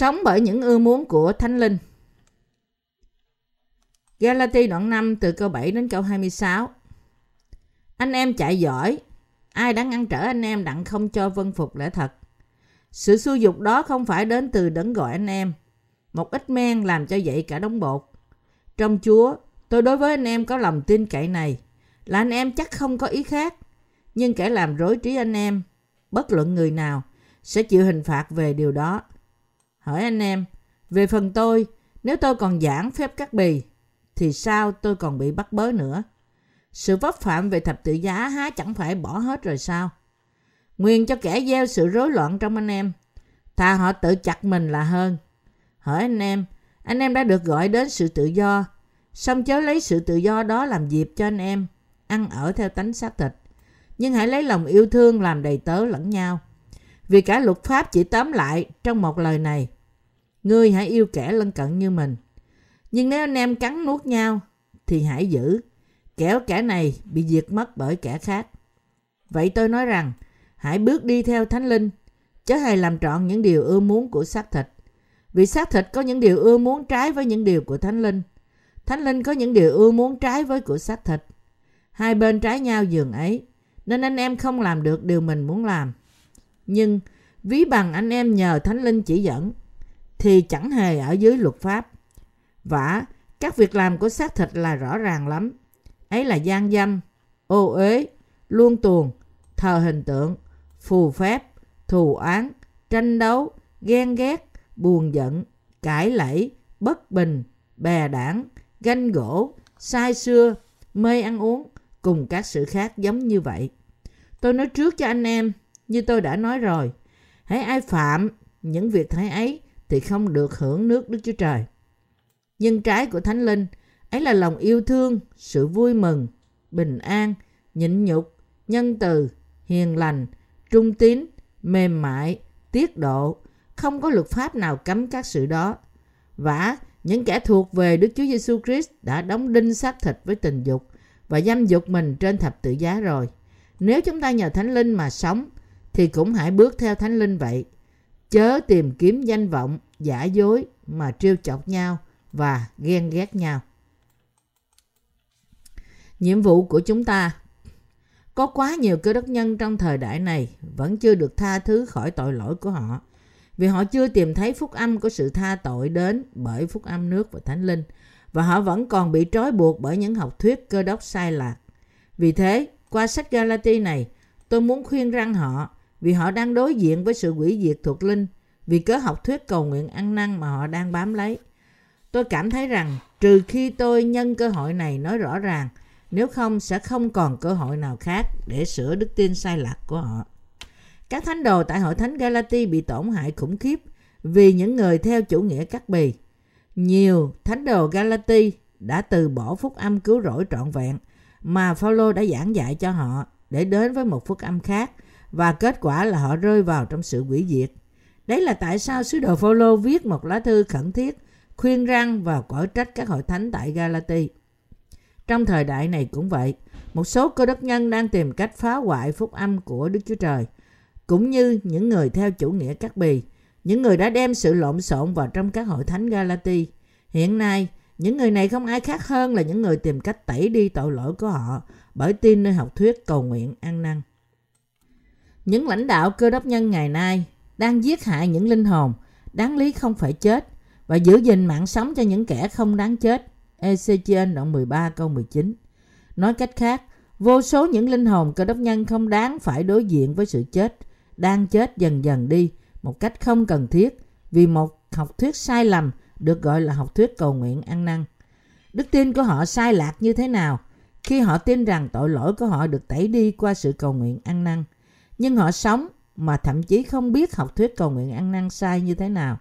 Sống bởi những ưa muốn của Thánh Linh. Galati đoạn 5 từ câu 7 đến câu 26. Anh em chạy giỏi, ai đã ngăn trở anh em đặng không cho vân phục lẽ thật. Sự xu dục đó không phải đến từ đấng gọi anh em. Một ít men làm cho dậy cả đống bột. Trong Chúa, tôi đối với anh em có lòng tin cậy này, là anh em chắc không có ý khác. Nhưng kẻ làm rối trí anh em, bất luận người nào, sẽ chịu hình phạt về điều đó. Hỏi anh em, về phần tôi, nếu tôi còn giảng phép cắt bì, thì sao tôi còn bị bắt bớ nữa? Sự vấp phạm về thập tự giá há chẳng phải bỏ hết rồi sao? Nguyên cho kẻ gieo sự rối loạn trong anh em. Thà họ tự chặt mình là hơn. Hỏi anh em, anh em đã được gọi đến sự tự do. Xong chớ lấy sự tự do đó làm dịp cho anh em. Ăn ở theo tánh xác thịt. Nhưng hãy lấy lòng yêu thương làm đầy tớ lẫn nhau. Vì cả luật pháp chỉ tóm lại trong một lời này. Ngươi hãy yêu kẻ lân cận như mình. Nhưng nếu anh em cắn nuốt nhau, thì hãy giữ. Kẻo kẻ này bị diệt mất bởi kẻ khác. Vậy tôi nói rằng, hãy bước đi theo Thánh Linh, chớ hề làm trọn những điều ưa muốn của xác thịt. Vì xác thịt có những điều ưa muốn trái với những điều của Thánh Linh. Thánh Linh có những điều ưa muốn trái với của xác thịt. Hai bên trái nhau giường ấy, nên anh em không làm được điều mình muốn làm. Nhưng ví bằng anh em nhờ Thánh Linh chỉ dẫn, thì chẳng hề ở dưới luật pháp. Vả, các việc làm của xác thịt là rõ ràng lắm. Ấy là gian dâm, ô uế, luôn tuồng, thờ hình tượng, phù phép, thù oán, tranh đấu, ghen ghét, buồn giận, cãi lẫy, bất bình, bè đảng, ganh gỗ, sai xưa, mê ăn uống, cùng các sự khác giống như vậy. Tôi nói trước cho anh em, như tôi đã nói rồi, hãy ai phạm những việc thái ấy thì không được hưởng nước Đức Chúa Trời. Nhân trái của Thánh Linh ấy là lòng yêu thương, sự vui mừng, bình an, nhịn nhục, nhân từ, hiền lành, trung tín, mềm mại, tiết độ. Không có luật pháp nào cấm các sự đó. vả những kẻ thuộc về Đức Chúa Giêsu Christ đã đóng đinh xác thịt với tình dục và dâm dục mình trên thập tự giá rồi. Nếu chúng ta nhờ Thánh Linh mà sống, thì cũng hãy bước theo Thánh Linh vậy. Chớ tìm kiếm danh vọng, giả dối mà trêu chọc nhau và ghen ghét nhau. Nhiệm vụ của chúng ta có quá nhiều cơ đốc nhân trong thời đại này vẫn chưa được tha thứ khỏi tội lỗi của họ vì họ chưa tìm thấy phúc âm của sự tha tội đến bởi phúc âm nước và thánh linh và họ vẫn còn bị trói buộc bởi những học thuyết cơ đốc sai lạc. Vì thế, qua sách Galati này, tôi muốn khuyên răng họ vì họ đang đối diện với sự quỷ diệt thuộc linh vì cớ học thuyết cầu nguyện ăn năn mà họ đang bám lấy. Tôi cảm thấy rằng trừ khi tôi nhân cơ hội này nói rõ ràng, nếu không sẽ không còn cơ hội nào khác để sửa đức tin sai lạc của họ. Các thánh đồ tại hội thánh Galati bị tổn hại khủng khiếp vì những người theo chủ nghĩa cắt bì. Nhiều thánh đồ Galati đã từ bỏ phúc âm cứu rỗi trọn vẹn mà Phaolô đã giảng dạy cho họ để đến với một phúc âm khác và kết quả là họ rơi vào trong sự quỷ diệt. Đấy là tại sao sứ đồ Phaolô viết một lá thư khẩn thiết khuyên răng và cõi trách các hội thánh tại Galati. Trong thời đại này cũng vậy, một số cơ đốc nhân đang tìm cách phá hoại phúc âm của Đức Chúa Trời, cũng như những người theo chủ nghĩa cắt bì, những người đã đem sự lộn xộn vào trong các hội thánh Galati. Hiện nay, những người này không ai khác hơn là những người tìm cách tẩy đi tội lỗi của họ bởi tin nơi học thuyết cầu nguyện ăn năn. Những lãnh đạo cơ đốc nhân ngày nay đang giết hại những linh hồn đáng lý không phải chết và giữ gìn mạng sống cho những kẻ không đáng chết. Ezechiel đoạn 13 câu 19 Nói cách khác, vô số những linh hồn cơ đốc nhân không đáng phải đối diện với sự chết, đang chết dần dần đi một cách không cần thiết vì một học thuyết sai lầm được gọi là học thuyết cầu nguyện ăn năn. Đức tin của họ sai lạc như thế nào khi họ tin rằng tội lỗi của họ được tẩy đi qua sự cầu nguyện ăn năn. Nhưng họ sống mà thậm chí không biết học thuyết cầu nguyện ăn năn sai như thế nào.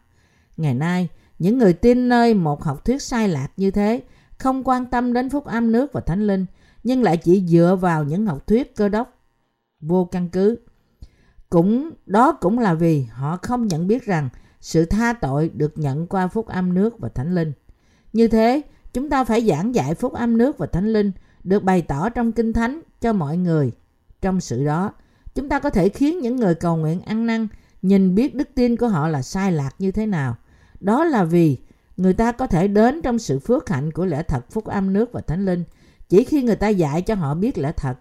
Ngày nay, những người tin nơi một học thuyết sai lạc như thế không quan tâm đến phúc âm nước và thánh linh nhưng lại chỉ dựa vào những học thuyết cơ đốc vô căn cứ. Cũng đó cũng là vì họ không nhận biết rằng sự tha tội được nhận qua phúc âm nước và thánh linh. Như thế, chúng ta phải giảng dạy phúc âm nước và thánh linh được bày tỏ trong kinh thánh cho mọi người. Trong sự đó, chúng ta có thể khiến những người cầu nguyện ăn năn nhìn biết đức tin của họ là sai lạc như thế nào. Đó là vì người ta có thể đến trong sự phước hạnh của lẽ thật phúc âm nước và thánh linh chỉ khi người ta dạy cho họ biết lẽ thật.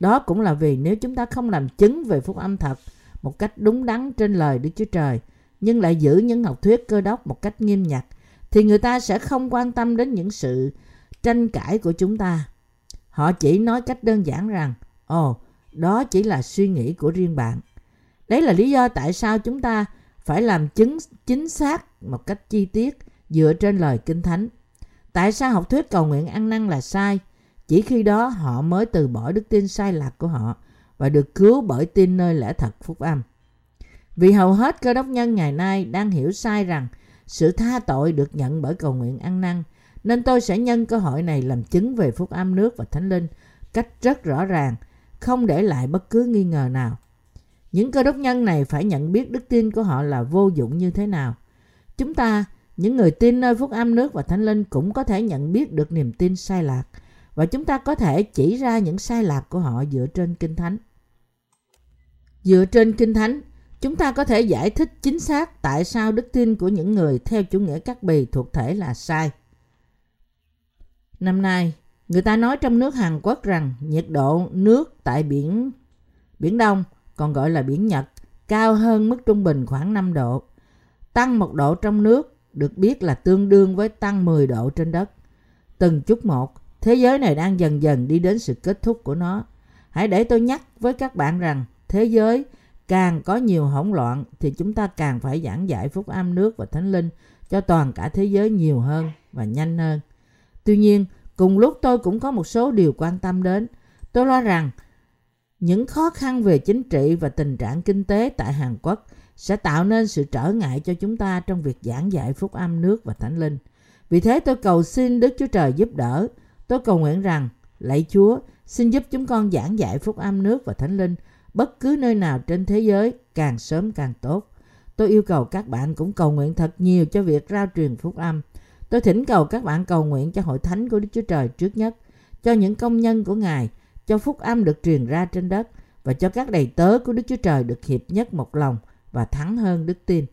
Đó cũng là vì nếu chúng ta không làm chứng về phúc âm thật một cách đúng đắn trên lời Đức Chúa Trời, nhưng lại giữ những học thuyết cơ đốc một cách nghiêm nhặt, thì người ta sẽ không quan tâm đến những sự tranh cãi của chúng ta. Họ chỉ nói cách đơn giản rằng, ồ, oh, đó chỉ là suy nghĩ của riêng bạn. Đấy là lý do tại sao chúng ta phải làm chứng chính xác một cách chi tiết dựa trên lời Kinh Thánh. Tại sao học thuyết cầu nguyện ăn năn là sai? Chỉ khi đó họ mới từ bỏ đức tin sai lạc của họ và được cứu bởi tin nơi lẽ thật phúc âm. Vì hầu hết cơ đốc nhân ngày nay đang hiểu sai rằng sự tha tội được nhận bởi cầu nguyện ăn năn, nên tôi sẽ nhân cơ hội này làm chứng về phúc âm nước và thánh linh cách rất rõ ràng, không để lại bất cứ nghi ngờ nào. Những cơ đốc nhân này phải nhận biết đức tin của họ là vô dụng như thế nào. Chúng ta, những người tin nơi phúc âm nước và thánh linh cũng có thể nhận biết được niềm tin sai lạc và chúng ta có thể chỉ ra những sai lạc của họ dựa trên kinh thánh. Dựa trên kinh thánh, chúng ta có thể giải thích chính xác tại sao đức tin của những người theo chủ nghĩa cắt bì thuộc thể là sai. Năm nay, người ta nói trong nước Hàn Quốc rằng nhiệt độ nước tại biển Biển Đông, còn gọi là biển Nhật, cao hơn mức trung bình khoảng 5 độ. Tăng một độ trong nước được biết là tương đương với tăng 10 độ trên đất. Từng chút một, thế giới này đang dần dần đi đến sự kết thúc của nó. Hãy để tôi nhắc với các bạn rằng thế giới càng có nhiều hỗn loạn thì chúng ta càng phải giảng giải phúc âm nước và thánh linh cho toàn cả thế giới nhiều hơn và nhanh hơn. Tuy nhiên, cùng lúc tôi cũng có một số điều quan tâm đến. Tôi lo rằng những khó khăn về chính trị và tình trạng kinh tế tại Hàn Quốc sẽ tạo nên sự trở ngại cho chúng ta trong việc giảng dạy phúc âm nước và thánh linh. Vì thế tôi cầu xin Đức Chúa Trời giúp đỡ. Tôi cầu nguyện rằng, lạy Chúa, xin giúp chúng con giảng dạy phúc âm nước và thánh linh bất cứ nơi nào trên thế giới càng sớm càng tốt. Tôi yêu cầu các bạn cũng cầu nguyện thật nhiều cho việc rao truyền phúc âm. Tôi thỉnh cầu các bạn cầu nguyện cho hội thánh của Đức Chúa Trời trước nhất, cho những công nhân của Ngài, cho phúc âm được truyền ra trên đất và cho các đầy tớ của Đức Chúa Trời được hiệp nhất một lòng và thắng hơn đức tin.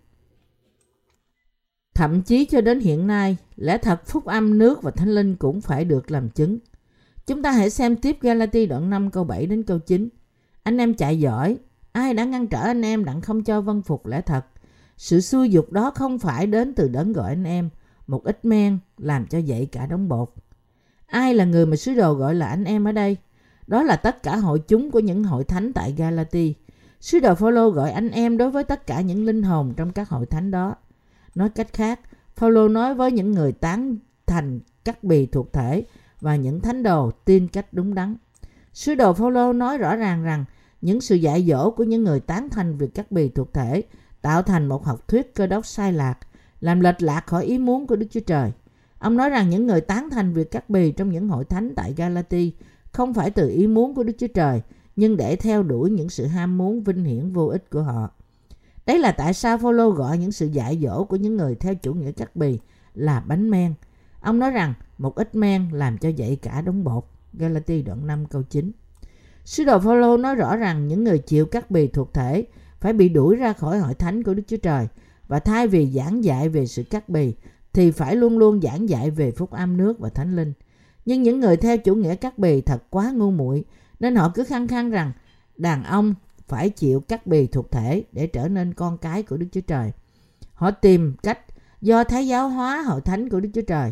Thậm chí cho đến hiện nay, lẽ thật phúc âm nước và thánh linh cũng phải được làm chứng. Chúng ta hãy xem tiếp Galati đoạn 5 câu 7 đến câu 9. Anh em chạy giỏi, ai đã ngăn trở anh em đặng không cho vân phục lẽ thật. Sự xui dục đó không phải đến từ đấng gọi anh em, một ít men làm cho dậy cả đống bột. Ai là người mà sứ đồ gọi là anh em ở đây? Đó là tất cả hội chúng của những hội thánh tại Galati. Sứ đồ Phaolô gọi anh em đối với tất cả những linh hồn trong các hội thánh đó. Nói cách khác, Phaolô nói với những người tán thành các bì thuộc thể và những thánh đồ tin cách đúng đắn. Sứ đồ Phaolô nói rõ ràng rằng những sự dạy dỗ của những người tán thành việc các bì thuộc thể tạo thành một học thuyết cơ đốc sai lạc, làm lệch lạc khỏi ý muốn của Đức Chúa Trời. Ông nói rằng những người tán thành việc cắt bì trong những hội thánh tại Galati không phải từ ý muốn của Đức Chúa Trời, nhưng để theo đuổi những sự ham muốn vinh hiển vô ích của họ. Đấy là tại sao Phaolô gọi những sự dạy dỗ của những người theo chủ nghĩa cắt bì là bánh men. Ông nói rằng một ít men làm cho dậy cả đống bột. Galati đoạn 5 câu 9. Sứ đồ Phaolô nói rõ rằng những người chịu cắt bì thuộc thể phải bị đuổi ra khỏi hội thánh của Đức Chúa Trời và thay vì giảng dạy về sự cắt bì, thì phải luôn luôn giảng dạy về phúc âm nước và thánh linh. Nhưng những người theo chủ nghĩa cắt bì thật quá ngu muội, nên họ cứ khăng khăng rằng đàn ông phải chịu cắt bì thuộc thể để trở nên con cái của Đức Chúa Trời. Họ tìm cách do thái giáo hóa hội thánh của Đức Chúa Trời,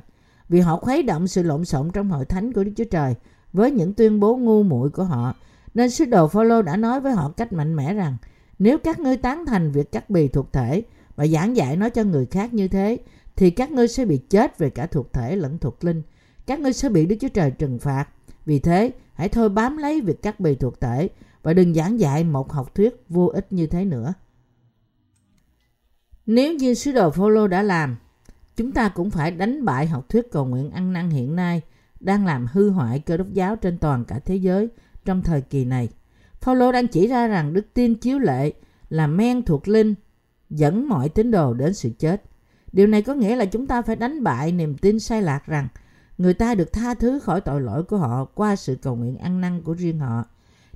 vì họ khuấy động sự lộn xộn trong hội thánh của Đức Chúa Trời với những tuyên bố ngu muội của họ. Nên sứ đồ Phaolô đã nói với họ cách mạnh mẽ rằng, nếu các ngươi tán thành việc cắt bì thuộc thể và giảng dạy nó cho người khác như thế thì các ngươi sẽ bị chết về cả thuộc thể lẫn thuộc linh. Các ngươi sẽ bị Đức Chúa Trời trừng phạt. Vì thế, hãy thôi bám lấy việc cắt bì thuộc thể và đừng giảng dạy một học thuyết vô ích như thế nữa. Nếu như sứ đồ Phaolô đã làm, chúng ta cũng phải đánh bại học thuyết cầu nguyện ăn năn hiện nay đang làm hư hoại cơ đốc giáo trên toàn cả thế giới trong thời kỳ này. Phaolô đang chỉ ra rằng đức tin chiếu lệ là men thuộc linh dẫn mọi tín đồ đến sự chết. Điều này có nghĩa là chúng ta phải đánh bại niềm tin sai lạc rằng người ta được tha thứ khỏi tội lỗi của họ qua sự cầu nguyện ăn năn của riêng họ.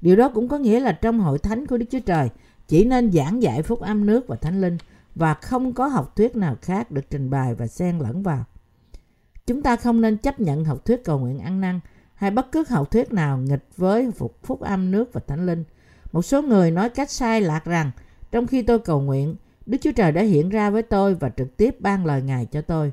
Điều đó cũng có nghĩa là trong hội thánh của Đức Chúa Trời chỉ nên giảng dạy phúc âm nước và thánh linh và không có học thuyết nào khác được trình bày và xen lẫn vào. Chúng ta không nên chấp nhận học thuyết cầu nguyện ăn năn hay bất cứ học thuyết nào nghịch với phúc, phúc âm nước và thánh linh. Một số người nói cách sai lạc rằng trong khi tôi cầu nguyện, Đức Chúa Trời đã hiện ra với tôi và trực tiếp ban lời Ngài cho tôi.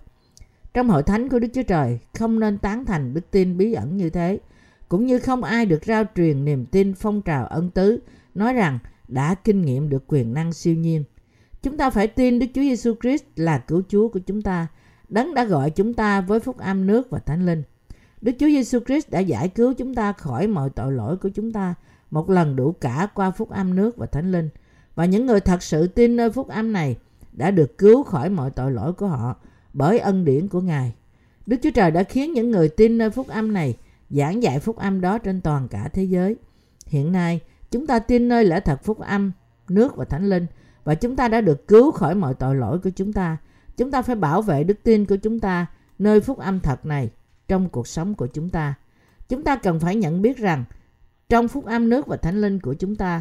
Trong hội thánh của Đức Chúa Trời không nên tán thành đức tin bí ẩn như thế, cũng như không ai được rao truyền niềm tin phong trào ân tứ, nói rằng đã kinh nghiệm được quyền năng siêu nhiên. Chúng ta phải tin Đức Chúa Giêsu Christ là cứu Chúa của chúng ta, đấng đã gọi chúng ta với phúc âm nước và thánh linh. Đức Chúa Giêsu Christ đã giải cứu chúng ta khỏi mọi tội lỗi của chúng ta một lần đủ cả qua phúc âm nước và thánh linh. Và những người thật sự tin nơi phúc âm này đã được cứu khỏi mọi tội lỗi của họ bởi ân điển của Ngài. Đức Chúa Trời đã khiến những người tin nơi phúc âm này giảng dạy phúc âm đó trên toàn cả thế giới. Hiện nay, chúng ta tin nơi lẽ thật phúc âm, nước và thánh linh và chúng ta đã được cứu khỏi mọi tội lỗi của chúng ta. Chúng ta phải bảo vệ đức tin của chúng ta nơi phúc âm thật này trong cuộc sống của chúng ta. Chúng ta cần phải nhận biết rằng trong phúc âm nước và thánh linh của chúng ta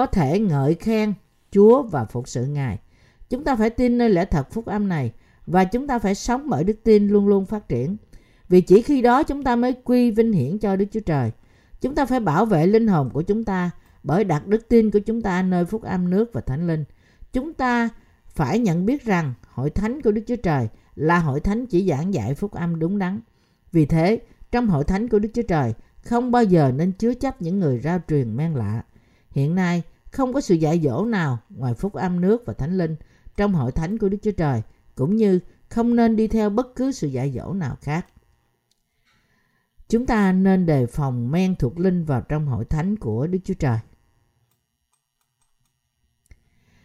có thể ngợi khen Chúa và phục sự Ngài. Chúng ta phải tin nơi lẽ thật phúc âm này và chúng ta phải sống bởi đức tin luôn luôn phát triển. Vì chỉ khi đó chúng ta mới quy vinh hiển cho Đức Chúa Trời. Chúng ta phải bảo vệ linh hồn của chúng ta bởi đặt đức tin của chúng ta nơi phúc âm nước và thánh linh. Chúng ta phải nhận biết rằng hội thánh của Đức Chúa Trời là hội thánh chỉ giảng dạy phúc âm đúng đắn. Vì thế, trong hội thánh của Đức Chúa Trời không bao giờ nên chứa chấp những người rao truyền men lạ. Hiện nay, không có sự dạy dỗ nào ngoài phúc âm nước và thánh linh trong hội thánh của Đức Chúa Trời, cũng như không nên đi theo bất cứ sự dạy dỗ nào khác. Chúng ta nên đề phòng men thuộc linh vào trong hội thánh của Đức Chúa Trời.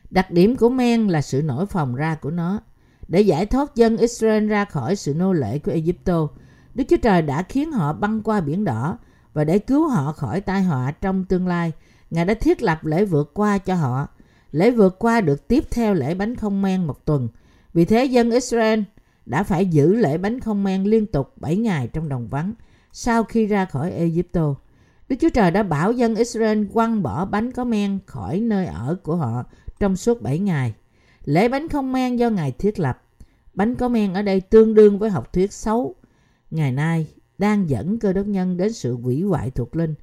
Đặc điểm của men là sự nổi phòng ra của nó. Để giải thoát dân Israel ra khỏi sự nô lệ của Egypto, Đức Chúa Trời đã khiến họ băng qua biển đỏ và để cứu họ khỏi tai họa trong tương lai, Ngài đã thiết lập lễ vượt qua cho họ. Lễ vượt qua được tiếp theo lễ bánh không men một tuần. Vì thế dân Israel đã phải giữ lễ bánh không men liên tục 7 ngày trong đồng vắng sau khi ra khỏi Egypto. Đức Chúa Trời đã bảo dân Israel quăng bỏ bánh có men khỏi nơi ở của họ trong suốt 7 ngày. Lễ bánh không men do Ngài thiết lập. Bánh có men ở đây tương đương với học thuyết xấu. Ngày nay, đang dẫn cơ đốc nhân đến sự hủy hoại thuộc linh.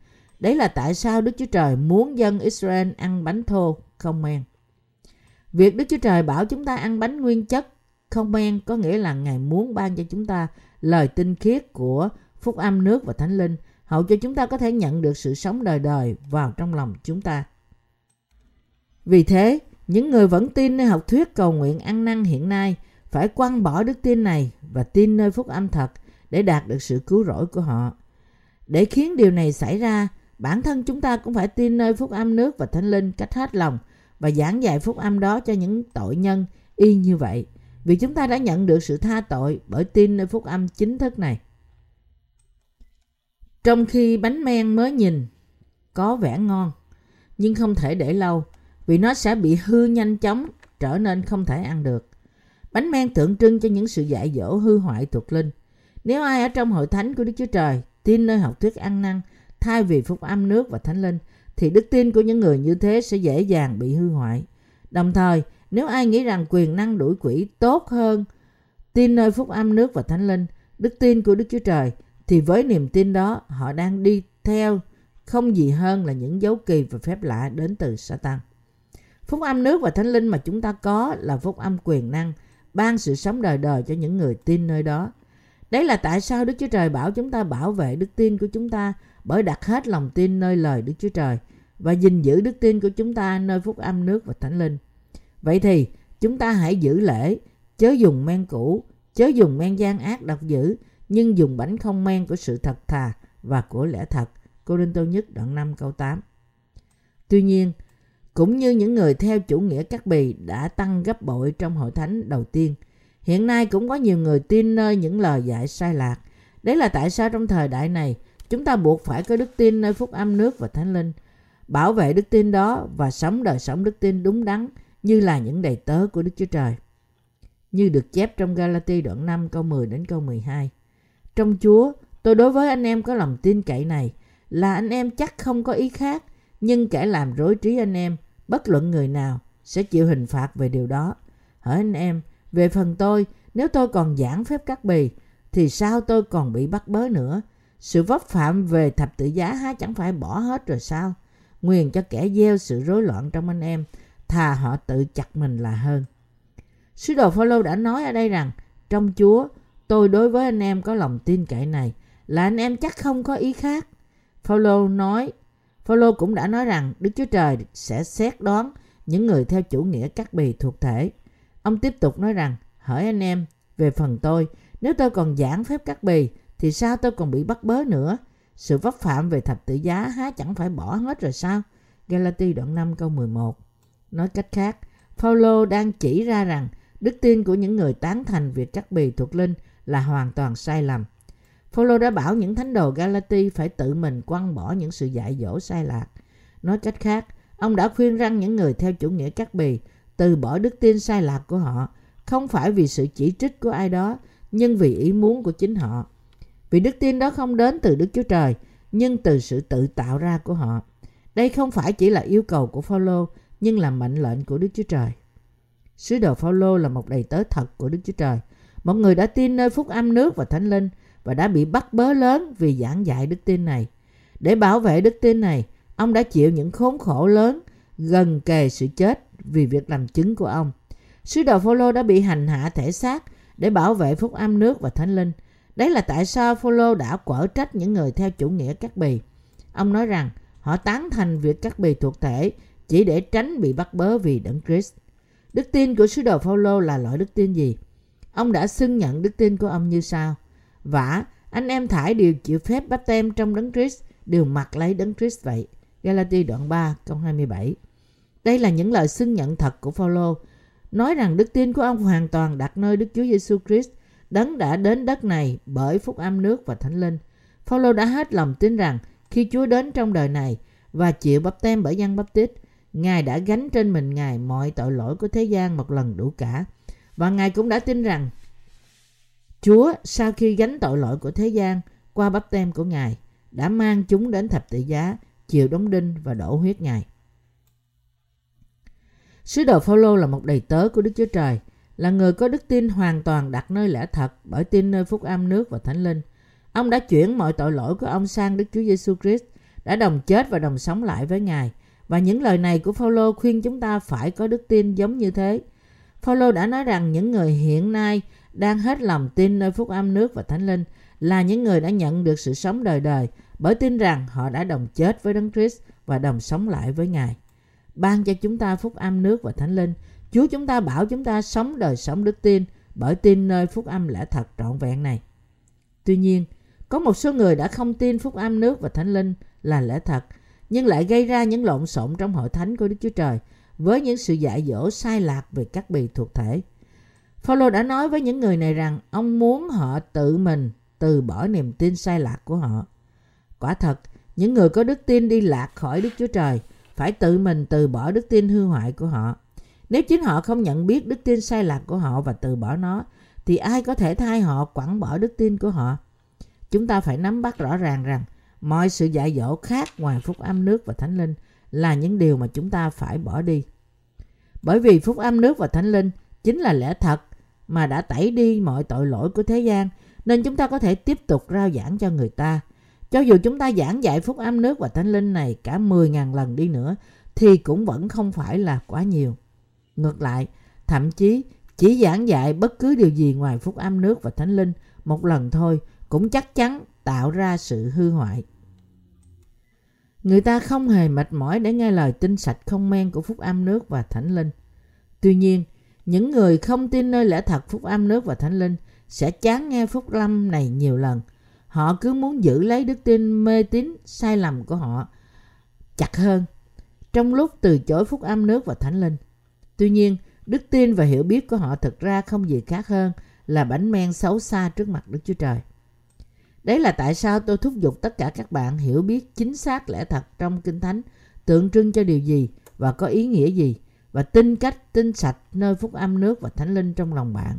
Đấy là tại sao Đức Chúa Trời muốn dân Israel ăn bánh thô không men. Việc Đức Chúa Trời bảo chúng ta ăn bánh nguyên chất không men có nghĩa là Ngài muốn ban cho chúng ta lời tinh khiết của phúc âm nước và thánh linh hậu cho chúng ta có thể nhận được sự sống đời đời vào trong lòng chúng ta. Vì thế, những người vẫn tin nơi học thuyết cầu nguyện ăn năn hiện nay phải quăng bỏ đức tin này và tin nơi phúc âm thật để đạt được sự cứu rỗi của họ. Để khiến điều này xảy ra, bản thân chúng ta cũng phải tin nơi phúc âm nước và thánh linh cách hết lòng và giảng dạy phúc âm đó cho những tội nhân y như vậy. Vì chúng ta đã nhận được sự tha tội bởi tin nơi phúc âm chính thức này. Trong khi bánh men mới nhìn có vẻ ngon, nhưng không thể để lâu vì nó sẽ bị hư nhanh chóng trở nên không thể ăn được. Bánh men tượng trưng cho những sự dạy dỗ hư hoại thuộc linh. Nếu ai ở trong hội thánh của Đức Chúa Trời tin nơi học thuyết ăn năn thay vì phúc âm nước và thánh linh thì đức tin của những người như thế sẽ dễ dàng bị hư hoại. Đồng thời, nếu ai nghĩ rằng quyền năng đuổi quỷ tốt hơn tin nơi phúc âm nước và thánh linh, đức tin của Đức Chúa Trời thì với niềm tin đó họ đang đi theo không gì hơn là những dấu kỳ và phép lạ đến từ Satan. Phúc âm nước và thánh linh mà chúng ta có là phúc âm quyền năng, ban sự sống đời đời cho những người tin nơi đó. Đấy là tại sao Đức Chúa Trời bảo chúng ta bảo vệ đức tin của chúng ta bởi đặt hết lòng tin nơi lời Đức Chúa Trời và gìn giữ đức tin của chúng ta nơi phúc âm nước và thánh linh. Vậy thì chúng ta hãy giữ lễ, chớ dùng men cũ, chớ dùng men gian ác độc dữ, nhưng dùng bánh không men của sự thật thà và của lẽ thật. Cô Đinh Tô Nhất đoạn 5 câu 8 Tuy nhiên, cũng như những người theo chủ nghĩa cắt bì đã tăng gấp bội trong hội thánh đầu tiên, hiện nay cũng có nhiều người tin nơi những lời dạy sai lạc. Đấy là tại sao trong thời đại này, chúng ta buộc phải có đức tin nơi phúc âm nước và thánh linh, bảo vệ đức tin đó và sống đời sống đức tin đúng đắn như là những đầy tớ của Đức Chúa Trời. Như được chép trong Galati đoạn 5 câu 10 đến câu 12. Trong Chúa, tôi đối với anh em có lòng tin cậy này là anh em chắc không có ý khác, nhưng kẻ làm rối trí anh em bất luận người nào sẽ chịu hình phạt về điều đó. Hỡi anh em, về phần tôi, nếu tôi còn giảng phép cắt bì, thì sao tôi còn bị bắt bớ nữa? Sự vấp phạm về thập tự giá há chẳng phải bỏ hết rồi sao? Nguyền cho kẻ gieo sự rối loạn trong anh em, thà họ tự chặt mình là hơn. Sứ đồ Phaolô đã nói ở đây rằng, trong Chúa, tôi đối với anh em có lòng tin cậy này, là anh em chắc không có ý khác. Phaolô nói, Phaolô cũng đã nói rằng Đức Chúa Trời sẽ xét đoán những người theo chủ nghĩa cắt bì thuộc thể. Ông tiếp tục nói rằng, hỏi anh em, về phần tôi, nếu tôi còn giảng phép cắt bì, thì sao tôi còn bị bắt bớ nữa? Sự vấp phạm về thập tự giá há chẳng phải bỏ hết rồi sao? Galati đoạn 5 câu 11 Nói cách khác, Paulo đang chỉ ra rằng đức tin của những người tán thành việc cắt bì thuộc linh là hoàn toàn sai lầm. Paulo đã bảo những thánh đồ Galati phải tự mình quăng bỏ những sự dạy dỗ sai lạc. Nói cách khác, ông đã khuyên rằng những người theo chủ nghĩa cắt bì từ bỏ đức tin sai lạc của họ, không phải vì sự chỉ trích của ai đó, nhưng vì ý muốn của chính họ. Vì đức tin đó không đến từ Đức Chúa Trời, nhưng từ sự tự tạo ra của họ. Đây không phải chỉ là yêu cầu của Phaolô, nhưng là mệnh lệnh của Đức Chúa Trời. Sứ đồ Phaolô là một đầy tớ thật của Đức Chúa Trời, một người đã tin nơi phúc âm nước và thánh linh và đã bị bắt bớ lớn vì giảng dạy đức tin này. Để bảo vệ đức tin này, ông đã chịu những khốn khổ lớn gần kề sự chết vì việc làm chứng của ông. Sứ đồ Phaolô đã bị hành hạ thể xác để bảo vệ phúc âm nước và thánh linh. Đấy là tại sao Phaolô đã quở trách những người theo chủ nghĩa cắt bì. Ông nói rằng họ tán thành việc cắt bì thuộc thể chỉ để tránh bị bắt bớ vì đấng Christ. Đức tin của sứ đồ Phaolô là loại đức tin gì? Ông đã xưng nhận đức tin của ông như sau. Vả, anh em thải đều chịu phép bắt tem trong đấng Christ, đều mặc lấy đấng Christ vậy. Galati đoạn 3 câu 27 đây là những lời xưng nhận thật của Phaolô nói rằng đức tin của ông hoàn toàn đặt nơi Đức Chúa Giêsu Christ, đấng đã đến đất này bởi phúc âm nước và thánh linh. Phaolô đã hết lòng tin rằng khi Chúa đến trong đời này và chịu bắp tem bởi dân bắp tít, Ngài đã gánh trên mình Ngài mọi tội lỗi của thế gian một lần đủ cả. Và Ngài cũng đã tin rằng Chúa sau khi gánh tội lỗi của thế gian qua bắp tem của Ngài đã mang chúng đến thập tự giá, chịu đóng đinh và đổ huyết Ngài. Sứ đồ Phaolô là một đầy tớ của Đức Chúa Trời, là người có đức tin hoàn toàn đặt nơi lẽ thật bởi tin nơi phúc âm nước và thánh linh. Ông đã chuyển mọi tội lỗi của ông sang Đức Chúa Giêsu Christ, đã đồng chết và đồng sống lại với Ngài. Và những lời này của Phaolô khuyên chúng ta phải có đức tin giống như thế. Phaolô đã nói rằng những người hiện nay đang hết lòng tin nơi phúc âm nước và thánh linh là những người đã nhận được sự sống đời đời bởi tin rằng họ đã đồng chết với Đấng Christ và đồng sống lại với Ngài ban cho chúng ta phúc âm nước và thánh linh. Chúa chúng ta bảo chúng ta sống đời sống đức tin bởi tin nơi phúc âm lẽ thật trọn vẹn này. Tuy nhiên, có một số người đã không tin phúc âm nước và thánh linh là lẽ thật, nhưng lại gây ra những lộn xộn trong hội thánh của Đức Chúa Trời với những sự dạy dỗ sai lạc về các bì thuộc thể. Phaolô đã nói với những người này rằng ông muốn họ tự mình từ bỏ niềm tin sai lạc của họ. Quả thật, những người có đức tin đi lạc khỏi Đức Chúa Trời phải tự mình từ bỏ đức tin hư hoại của họ. Nếu chính họ không nhận biết đức tin sai lạc của họ và từ bỏ nó, thì ai có thể thay họ quẳng bỏ đức tin của họ? Chúng ta phải nắm bắt rõ ràng rằng mọi sự dạy dỗ khác ngoài phúc âm nước và thánh linh là những điều mà chúng ta phải bỏ đi. Bởi vì phúc âm nước và thánh linh chính là lẽ thật mà đã tẩy đi mọi tội lỗi của thế gian nên chúng ta có thể tiếp tục rao giảng cho người ta cho dù chúng ta giảng dạy phúc âm nước và thánh linh này cả 10.000 lần đi nữa thì cũng vẫn không phải là quá nhiều. Ngược lại, thậm chí chỉ giảng dạy bất cứ điều gì ngoài phúc âm nước và thánh linh một lần thôi cũng chắc chắn tạo ra sự hư hoại. Người ta không hề mệt mỏi để nghe lời tin sạch không men của phúc âm nước và thánh linh. Tuy nhiên, những người không tin nơi lẽ thật phúc âm nước và thánh linh sẽ chán nghe phúc lâm này nhiều lần Họ cứ muốn giữ lấy đức tin mê tín sai lầm của họ chặt hơn trong lúc từ chối phúc âm nước và thánh linh. Tuy nhiên, đức tin và hiểu biết của họ thực ra không gì khác hơn là bánh men xấu xa trước mặt Đức Chúa Trời. Đấy là tại sao tôi thúc giục tất cả các bạn hiểu biết chính xác lẽ thật trong Kinh Thánh tượng trưng cho điều gì và có ý nghĩa gì và tin cách tin sạch nơi phúc âm nước và thánh linh trong lòng bạn.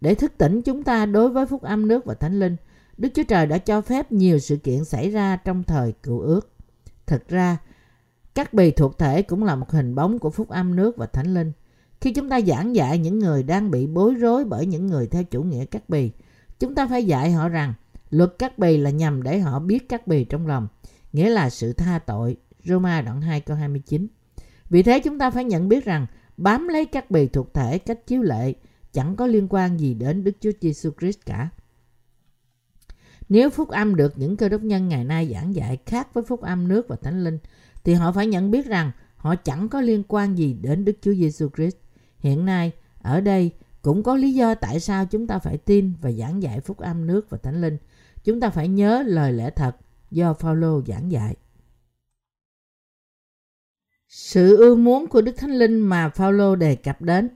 Để thức tỉnh chúng ta đối với phúc âm nước và thánh linh, Đức Chúa Trời đã cho phép nhiều sự kiện xảy ra trong thời cựu ước. Thật ra, Các bì thuộc thể cũng là một hình bóng của phúc âm nước và thánh linh. Khi chúng ta giảng dạy những người đang bị bối rối bởi những người theo chủ nghĩa các bì, chúng ta phải dạy họ rằng luật các bì là nhằm để họ biết các bì trong lòng, nghĩa là sự tha tội. Roma đoạn 2 câu 29. Vì thế chúng ta phải nhận biết rằng bám lấy các bì thuộc thể cách chiếu lệ chẳng có liên quan gì đến Đức Chúa Giêsu Christ cả. Nếu phúc âm được những cơ đốc nhân ngày nay giảng dạy khác với phúc âm nước và thánh linh, thì họ phải nhận biết rằng họ chẳng có liên quan gì đến Đức Chúa Giêsu Christ. Hiện nay, ở đây cũng có lý do tại sao chúng ta phải tin và giảng dạy phúc âm nước và thánh linh. Chúng ta phải nhớ lời lẽ thật do Phaolô giảng dạy. Sự ưa muốn của Đức Thánh Linh mà Phaolô đề cập đến.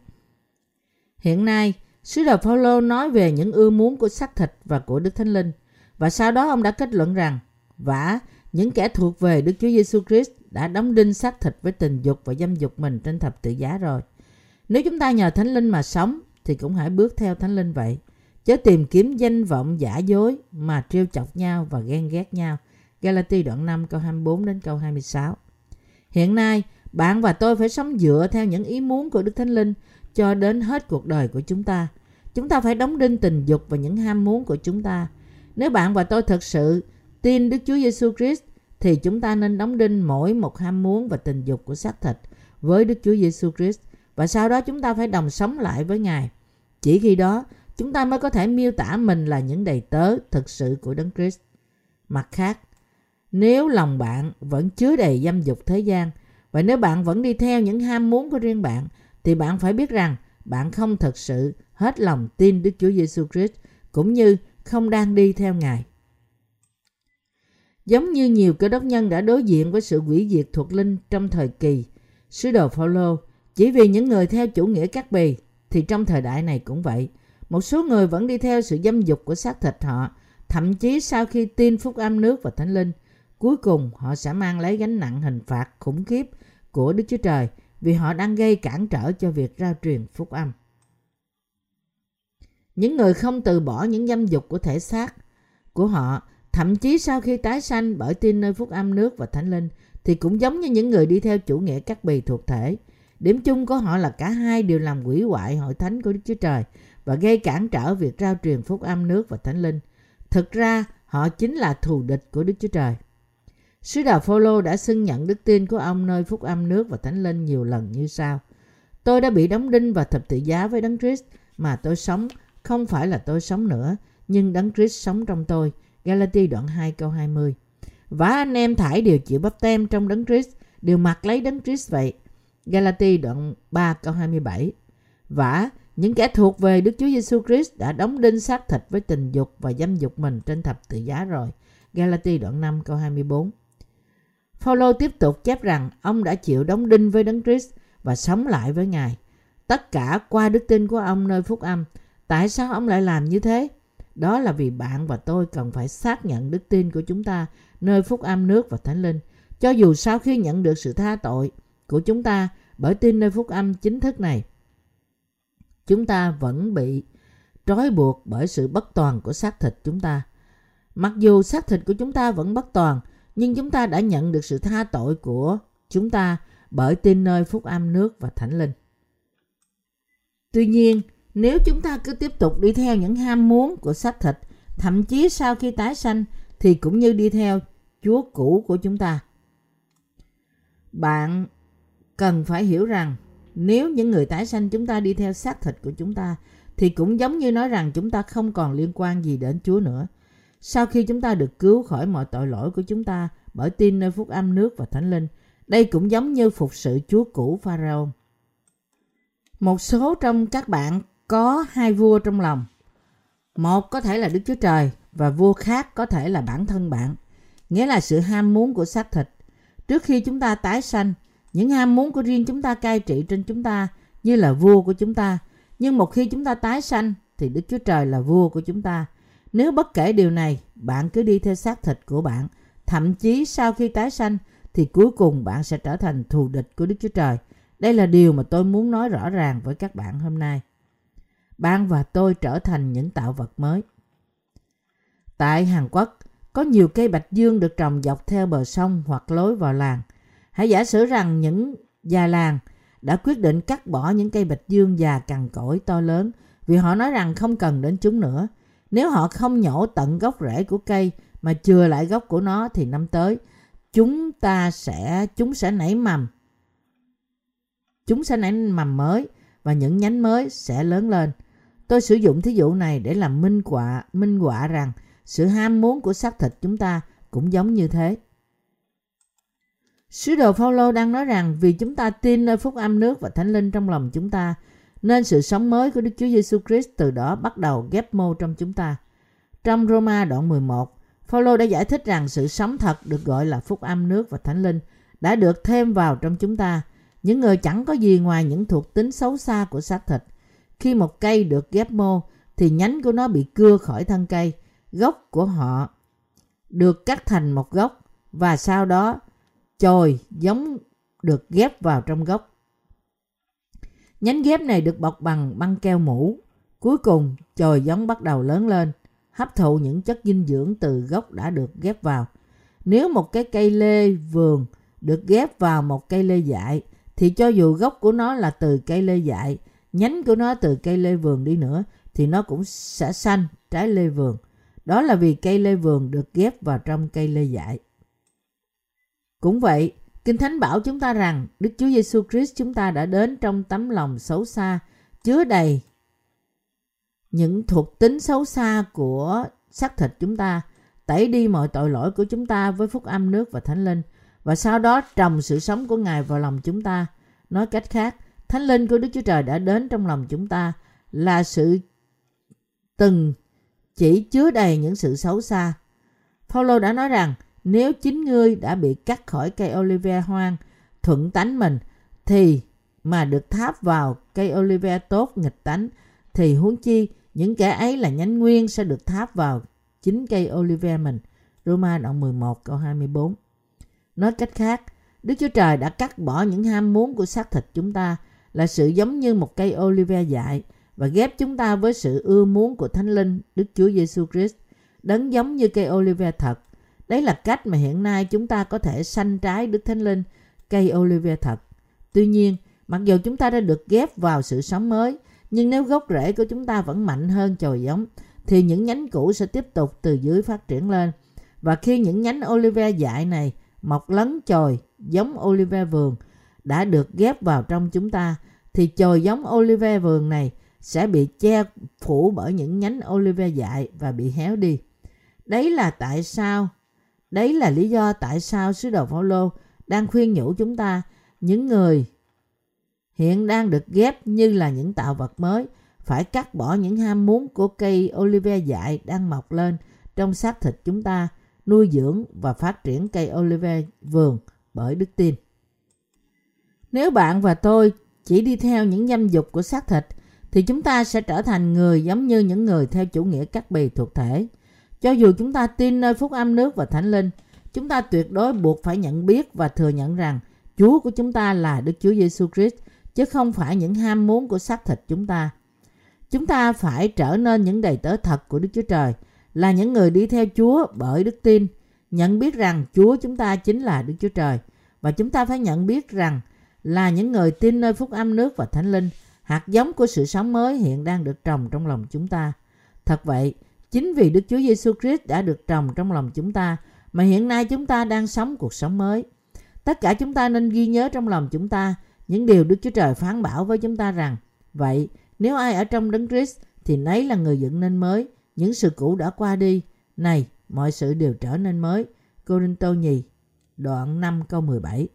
Hiện nay, sứ đồ Phaolô nói về những ưa muốn của xác thịt và của Đức Thánh Linh và sau đó ông đã kết luận rằng vả những kẻ thuộc về Đức Chúa Giêsu Christ đã đóng đinh xác thịt với tình dục và dâm dục mình trên thập tự giá rồi. Nếu chúng ta nhờ Thánh Linh mà sống thì cũng hãy bước theo Thánh Linh vậy. Chớ tìm kiếm danh vọng giả dối mà trêu chọc nhau và ghen ghét nhau. Galati đoạn 5 câu 24 đến câu 26. Hiện nay, bạn và tôi phải sống dựa theo những ý muốn của Đức Thánh Linh cho đến hết cuộc đời của chúng ta. Chúng ta phải đóng đinh tình dục và những ham muốn của chúng ta. Nếu bạn và tôi thực sự tin Đức Chúa Giêsu Christ thì chúng ta nên đóng đinh mỗi một ham muốn và tình dục của xác thịt với Đức Chúa Giêsu Christ và sau đó chúng ta phải đồng sống lại với Ngài. Chỉ khi đó chúng ta mới có thể miêu tả mình là những đầy tớ thực sự của Đấng Christ. Mặt khác, nếu lòng bạn vẫn chứa đầy dâm dục thế gian và nếu bạn vẫn đi theo những ham muốn của riêng bạn thì bạn phải biết rằng bạn không thật sự hết lòng tin Đức Chúa Giêsu Christ cũng như không đang đi theo Ngài. Giống như nhiều cơ đốc nhân đã đối diện với sự hủy diệt thuộc linh trong thời kỳ sứ đồ Phaolô, chỉ vì những người theo chủ nghĩa cắt bì thì trong thời đại này cũng vậy. Một số người vẫn đi theo sự dâm dục của xác thịt họ, thậm chí sau khi tin phúc âm nước và thánh linh, cuối cùng họ sẽ mang lấy gánh nặng hình phạt khủng khiếp của Đức Chúa Trời vì họ đang gây cản trở cho việc rao truyền phúc âm. Những người không từ bỏ những dâm dục của thể xác của họ, thậm chí sau khi tái sanh bởi tin nơi phúc âm nước và thánh linh, thì cũng giống như những người đi theo chủ nghĩa cắt bì thuộc thể. Điểm chung của họ là cả hai đều làm quỷ hoại hội thánh của Đức Chúa Trời và gây cản trở việc rao truyền phúc âm nước và thánh linh. Thực ra, họ chính là thù địch của Đức Chúa Trời. Sứ đồ Phaolô đã xưng nhận đức tin của ông nơi phúc âm nước và thánh linh nhiều lần như sau. Tôi đã bị đóng đinh và thập tự giá với Đấng Christ mà tôi sống không phải là tôi sống nữa, nhưng Đấng Christ sống trong tôi. Galati đoạn 2 câu 20. Và anh em thải đều chịu bắp tem trong Đấng Christ, đều mặc lấy Đấng Christ vậy. Galati đoạn 3 câu 27. Và những kẻ thuộc về Đức Chúa Giêsu Christ đã đóng đinh xác thịt với tình dục và dâm dục mình trên thập tự giá rồi. Galati đoạn 5 câu 24. Phaolô tiếp tục chép rằng ông đã chịu đóng đinh với Đấng Christ và sống lại với Ngài. Tất cả qua đức tin của ông nơi phúc âm. Tại sao ông lại làm như thế? Đó là vì bạn và tôi cần phải xác nhận đức tin của chúng ta nơi phúc âm nước và thánh linh. Cho dù sau khi nhận được sự tha tội của chúng ta bởi tin nơi phúc âm chính thức này, chúng ta vẫn bị trói buộc bởi sự bất toàn của xác thịt chúng ta. Mặc dù xác thịt của chúng ta vẫn bất toàn, nhưng chúng ta đã nhận được sự tha tội của chúng ta bởi tin nơi phúc âm nước và thánh linh. Tuy nhiên, nếu chúng ta cứ tiếp tục đi theo những ham muốn của xác thịt, thậm chí sau khi tái sanh thì cũng như đi theo Chúa cũ của chúng ta. Bạn cần phải hiểu rằng nếu những người tái sanh chúng ta đi theo xác thịt của chúng ta thì cũng giống như nói rằng chúng ta không còn liên quan gì đến Chúa nữa. Sau khi chúng ta được cứu khỏi mọi tội lỗi của chúng ta bởi tin nơi phúc âm nước và thánh linh, đây cũng giống như phục sự Chúa cũ Pharaoh. Một số trong các bạn có hai vua trong lòng. Một có thể là Đức Chúa Trời và vua khác có thể là bản thân bạn, nghĩa là sự ham muốn của xác thịt. Trước khi chúng ta tái sanh, những ham muốn của riêng chúng ta cai trị trên chúng ta như là vua của chúng ta. Nhưng một khi chúng ta tái sanh thì Đức Chúa Trời là vua của chúng ta. Nếu bất kể điều này, bạn cứ đi theo xác thịt của bạn, thậm chí sau khi tái sanh thì cuối cùng bạn sẽ trở thành thù địch của Đức Chúa Trời. Đây là điều mà tôi muốn nói rõ ràng với các bạn hôm nay. Bạn và tôi trở thành những tạo vật mới. Tại Hàn Quốc, có nhiều cây bạch dương được trồng dọc theo bờ sông hoặc lối vào làng. Hãy giả sử rằng những già làng đã quyết định cắt bỏ những cây bạch dương già cằn cỗi to lớn vì họ nói rằng không cần đến chúng nữa. Nếu họ không nhổ tận gốc rễ của cây mà chừa lại gốc của nó thì năm tới chúng ta sẽ chúng sẽ nảy mầm. Chúng sẽ nảy mầm mới và những nhánh mới sẽ lớn lên. Tôi sử dụng thí dụ này để làm minh họa minh họa rằng sự ham muốn của xác thịt chúng ta cũng giống như thế. Sứ đồ Phaolô đang nói rằng vì chúng ta tin nơi phúc âm nước và thánh linh trong lòng chúng ta, nên sự sống mới của Đức Chúa Giêsu Christ từ đó bắt đầu ghép mô trong chúng ta. Trong Roma đoạn 11, Phaolô đã giải thích rằng sự sống thật được gọi là phúc âm nước và thánh linh đã được thêm vào trong chúng ta. Những người chẳng có gì ngoài những thuộc tính xấu xa của xác thịt. Khi một cây được ghép mô thì nhánh của nó bị cưa khỏi thân cây, gốc của họ được cắt thành một gốc và sau đó chồi giống được ghép vào trong gốc. Nhánh ghép này được bọc bằng băng keo mũ. Cuối cùng, chồi giống bắt đầu lớn lên, hấp thụ những chất dinh dưỡng từ gốc đã được ghép vào. Nếu một cái cây lê vườn được ghép vào một cây lê dại, thì cho dù gốc của nó là từ cây lê dại, nhánh của nó từ cây lê vườn đi nữa, thì nó cũng sẽ xanh trái lê vườn. Đó là vì cây lê vườn được ghép vào trong cây lê dại. Cũng vậy, Kinh Thánh bảo chúng ta rằng Đức Chúa Giêsu Christ chúng ta đã đến trong tấm lòng xấu xa, chứa đầy những thuộc tính xấu xa của xác thịt chúng ta, tẩy đi mọi tội lỗi của chúng ta với phúc âm nước và thánh linh và sau đó trồng sự sống của Ngài vào lòng chúng ta. Nói cách khác, thánh linh của Đức Chúa Trời đã đến trong lòng chúng ta là sự từng chỉ chứa đầy những sự xấu xa. Phaolô đã nói rằng nếu chính ngươi đã bị cắt khỏi cây olive hoang thuận tánh mình thì mà được tháp vào cây olive tốt nghịch tánh thì huống chi những kẻ ấy là nhánh nguyên sẽ được tháp vào chính cây olive mình. Roma đoạn 11 câu 24 Nói cách khác, Đức Chúa Trời đã cắt bỏ những ham muốn của xác thịt chúng ta là sự giống như một cây olive dại và ghép chúng ta với sự ưa muốn của Thánh Linh Đức Chúa Giêsu Christ đấng giống như cây olive thật Đấy là cách mà hiện nay chúng ta có thể sanh trái Đức Thánh Linh, cây olive thật. Tuy nhiên, mặc dù chúng ta đã được ghép vào sự sống mới, nhưng nếu gốc rễ của chúng ta vẫn mạnh hơn chồi giống, thì những nhánh cũ sẽ tiếp tục từ dưới phát triển lên. Và khi những nhánh olive dại này mọc lấn chồi giống olive vườn đã được ghép vào trong chúng ta, thì chồi giống olive vườn này sẽ bị che phủ bởi những nhánh olive dại và bị héo đi. Đấy là tại sao Đấy là lý do tại sao sứ đồ Phaolô đang khuyên nhủ chúng ta, những người hiện đang được ghép như là những tạo vật mới, phải cắt bỏ những ham muốn của cây olive dại đang mọc lên trong xác thịt chúng ta, nuôi dưỡng và phát triển cây olive vườn bởi đức tin. Nếu bạn và tôi chỉ đi theo những dâm dục của xác thịt, thì chúng ta sẽ trở thành người giống như những người theo chủ nghĩa cắt bì thuộc thể. Cho dù chúng ta tin nơi phúc âm nước và thánh linh, chúng ta tuyệt đối buộc phải nhận biết và thừa nhận rằng Chúa của chúng ta là Đức Chúa Giêsu Christ chứ không phải những ham muốn của xác thịt chúng ta. Chúng ta phải trở nên những đầy tớ thật của Đức Chúa Trời, là những người đi theo Chúa bởi đức tin, nhận biết rằng Chúa chúng ta chính là Đức Chúa Trời và chúng ta phải nhận biết rằng là những người tin nơi phúc âm nước và thánh linh, hạt giống của sự sống mới hiện đang được trồng trong lòng chúng ta. Thật vậy, Chính vì Đức Chúa Giêsu Christ đã được trồng trong lòng chúng ta mà hiện nay chúng ta đang sống cuộc sống mới. Tất cả chúng ta nên ghi nhớ trong lòng chúng ta những điều Đức Chúa Trời phán bảo với chúng ta rằng Vậy, nếu ai ở trong Đấng Christ thì nấy là người dựng nên mới, những sự cũ đã qua đi. Này, mọi sự đều trở nên mới. Cô Đinh Tô Nhì, đoạn 5 câu 17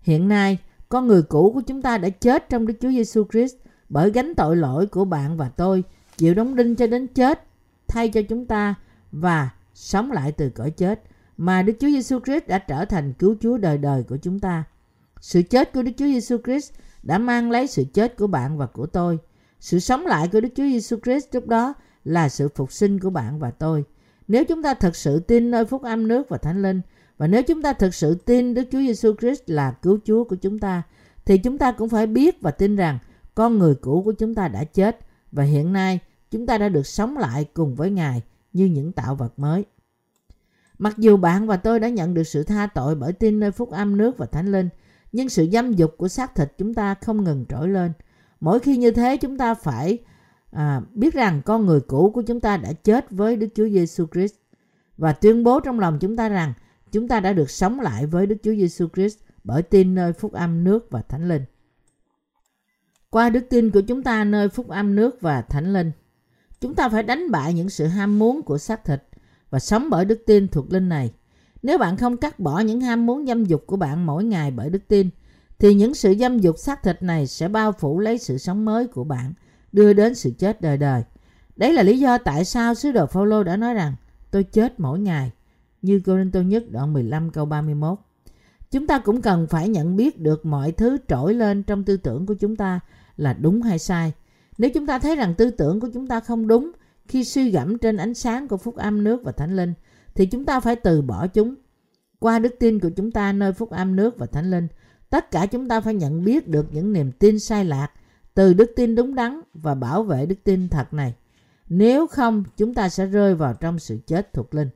Hiện nay, con người cũ của chúng ta đã chết trong Đức Chúa Giêsu Christ bởi gánh tội lỗi của bạn và tôi, chịu đóng đinh cho đến chết thay cho chúng ta và sống lại từ cõi chết mà Đức Chúa Giêsu Christ đã trở thành cứu Chúa đời đời của chúng ta. Sự chết của Đức Chúa Giêsu Christ đã mang lấy sự chết của bạn và của tôi. Sự sống lại của Đức Chúa Giêsu Christ lúc đó là sự phục sinh của bạn và tôi. Nếu chúng ta thật sự tin nơi phúc âm nước và thánh linh và nếu chúng ta thực sự tin Đức Chúa Giêsu Christ là cứu Chúa của chúng ta thì chúng ta cũng phải biết và tin rằng con người cũ của chúng ta đã chết và hiện nay chúng ta đã được sống lại cùng với Ngài như những tạo vật mới. Mặc dù bạn và tôi đã nhận được sự tha tội bởi tin nơi phúc âm nước và thánh linh, nhưng sự dâm dục của xác thịt chúng ta không ngừng trỗi lên. Mỗi khi như thế chúng ta phải à, biết rằng con người cũ của chúng ta đã chết với Đức Chúa Giêsu Christ và tuyên bố trong lòng chúng ta rằng chúng ta đã được sống lại với Đức Chúa Giêsu Christ bởi tin nơi phúc âm nước và thánh linh. Qua đức tin của chúng ta nơi phúc âm nước và thánh linh, chúng ta phải đánh bại những sự ham muốn của xác thịt và sống bởi đức tin thuộc linh này. Nếu bạn không cắt bỏ những ham muốn dâm dục của bạn mỗi ngày bởi đức tin, thì những sự dâm dục xác thịt này sẽ bao phủ lấy sự sống mới của bạn, đưa đến sự chết đời đời. Đấy là lý do tại sao sứ đồ Phaolô đã nói rằng tôi chết mỗi ngày, như Corinto Nhất đoạn 15 câu 31. Chúng ta cũng cần phải nhận biết được mọi thứ trỗi lên trong tư tưởng của chúng ta là đúng hay sai. Nếu chúng ta thấy rằng tư tưởng của chúng ta không đúng khi suy gẫm trên ánh sáng của phúc âm nước và thánh linh, thì chúng ta phải từ bỏ chúng. Qua đức tin của chúng ta nơi phúc âm nước và thánh linh, tất cả chúng ta phải nhận biết được những niềm tin sai lạc từ đức tin đúng đắn và bảo vệ đức tin thật này. Nếu không, chúng ta sẽ rơi vào trong sự chết thuộc linh.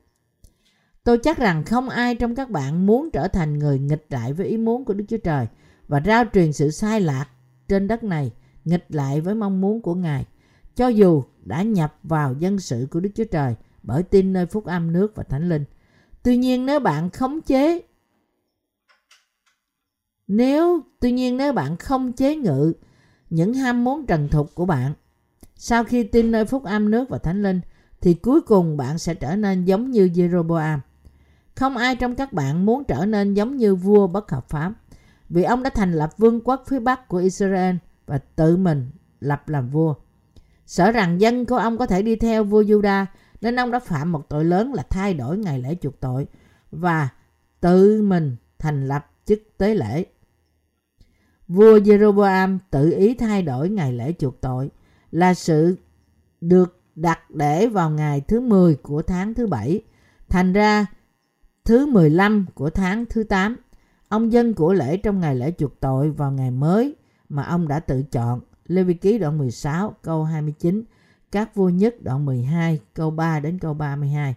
Tôi chắc rằng không ai trong các bạn muốn trở thành người nghịch lại với ý muốn của Đức Chúa Trời và rao truyền sự sai lạc trên đất này nghịch lại với mong muốn của Ngài, cho dù đã nhập vào dân sự của Đức Chúa Trời bởi tin nơi phúc âm nước và thánh linh. Tuy nhiên nếu bạn khống chế nếu tuy nhiên nếu bạn không chế ngự những ham muốn trần thục của bạn sau khi tin nơi phúc âm nước và thánh linh thì cuối cùng bạn sẽ trở nên giống như Jeroboam. Không ai trong các bạn muốn trở nên giống như vua bất hợp pháp vì ông đã thành lập vương quốc phía bắc của Israel và tự mình lập làm vua. Sợ rằng dân của ông có thể đi theo vua Juda, nên ông đã phạm một tội lớn là thay đổi ngày lễ chuộc tội và tự mình thành lập chức tế lễ. Vua Jeroboam tự ý thay đổi ngày lễ chuộc tội là sự được đặt để vào ngày thứ 10 của tháng thứ bảy. Thành ra thứ 15 của tháng thứ 8, ông dân của lễ trong ngày lễ chuộc tội vào ngày mới mà ông đã tự chọn. Lê Vi Ký đoạn 16 câu 29, các vua nhất đoạn 12 câu 3 đến câu 32.